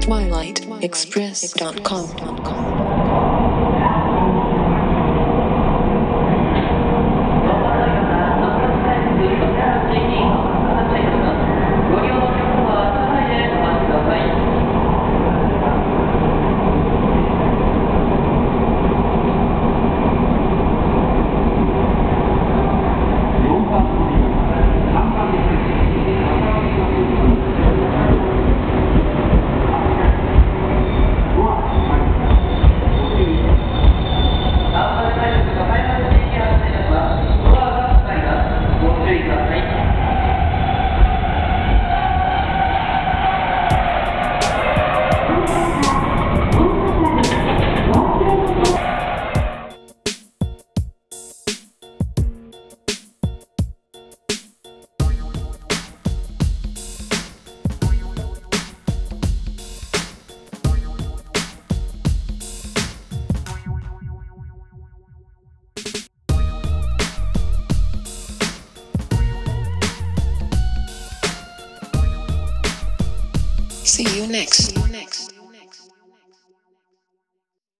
twilightexpress.com. See you next.